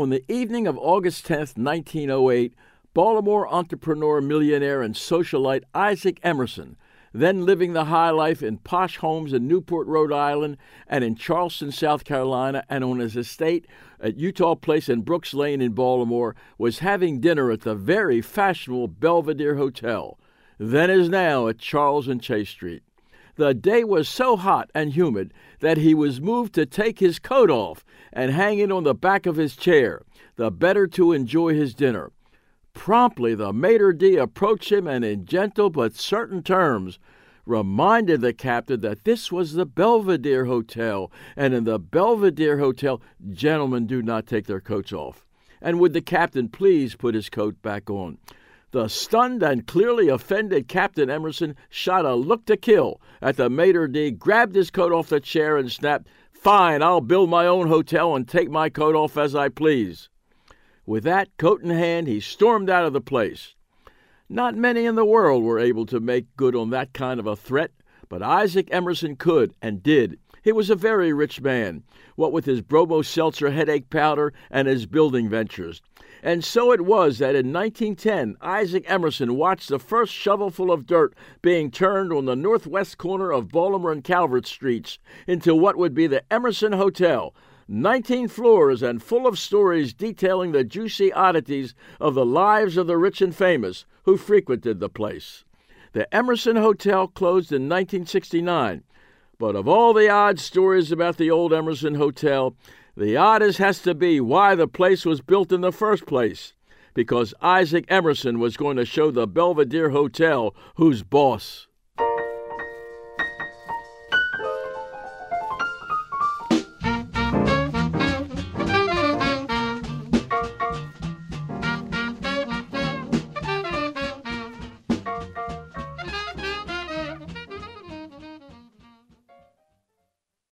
On the evening of August 10, 1908, Baltimore entrepreneur, millionaire, and socialite Isaac Emerson, then living the high life in posh homes in Newport, Rhode Island, and in Charleston, South Carolina, and on his estate at Eutaw Place and Brooks Lane in Baltimore, was having dinner at the very fashionable Belvedere Hotel, then as now at Charles and Chase Street. The day was so hot and humid that he was moved to take his coat off and hang it on the back of his chair, the better to enjoy his dinner. Promptly the maitre d' approached him and in gentle but certain terms reminded the captain that this was the Belvedere Hotel, and in the Belvedere Hotel gentlemen do not take their coats off. And would the captain please put his coat back on? The stunned and clearly offended Captain Emerson shot a look to kill at the maitre d', grabbed his coat off the chair, and snapped, Fine, I'll build my own hotel and take my coat off as I please. With that coat in hand, he stormed out of the place. Not many in the world were able to make good on that kind of a threat, but Isaac Emerson could and did. He was a very rich man, what with his bromo seltzer headache powder and his building ventures. And so it was that in 1910, Isaac Emerson watched the first shovelful of dirt being turned on the northwest corner of Baltimore and Calvert Streets into what would be the Emerson Hotel, 19 floors and full of stories detailing the juicy oddities of the lives of the rich and famous who frequented the place. The Emerson Hotel closed in 1969, but of all the odd stories about the old Emerson Hotel, the oddest has to be why the place was built in the first place. Because Isaac Emerson was going to show the Belvedere Hotel who's boss.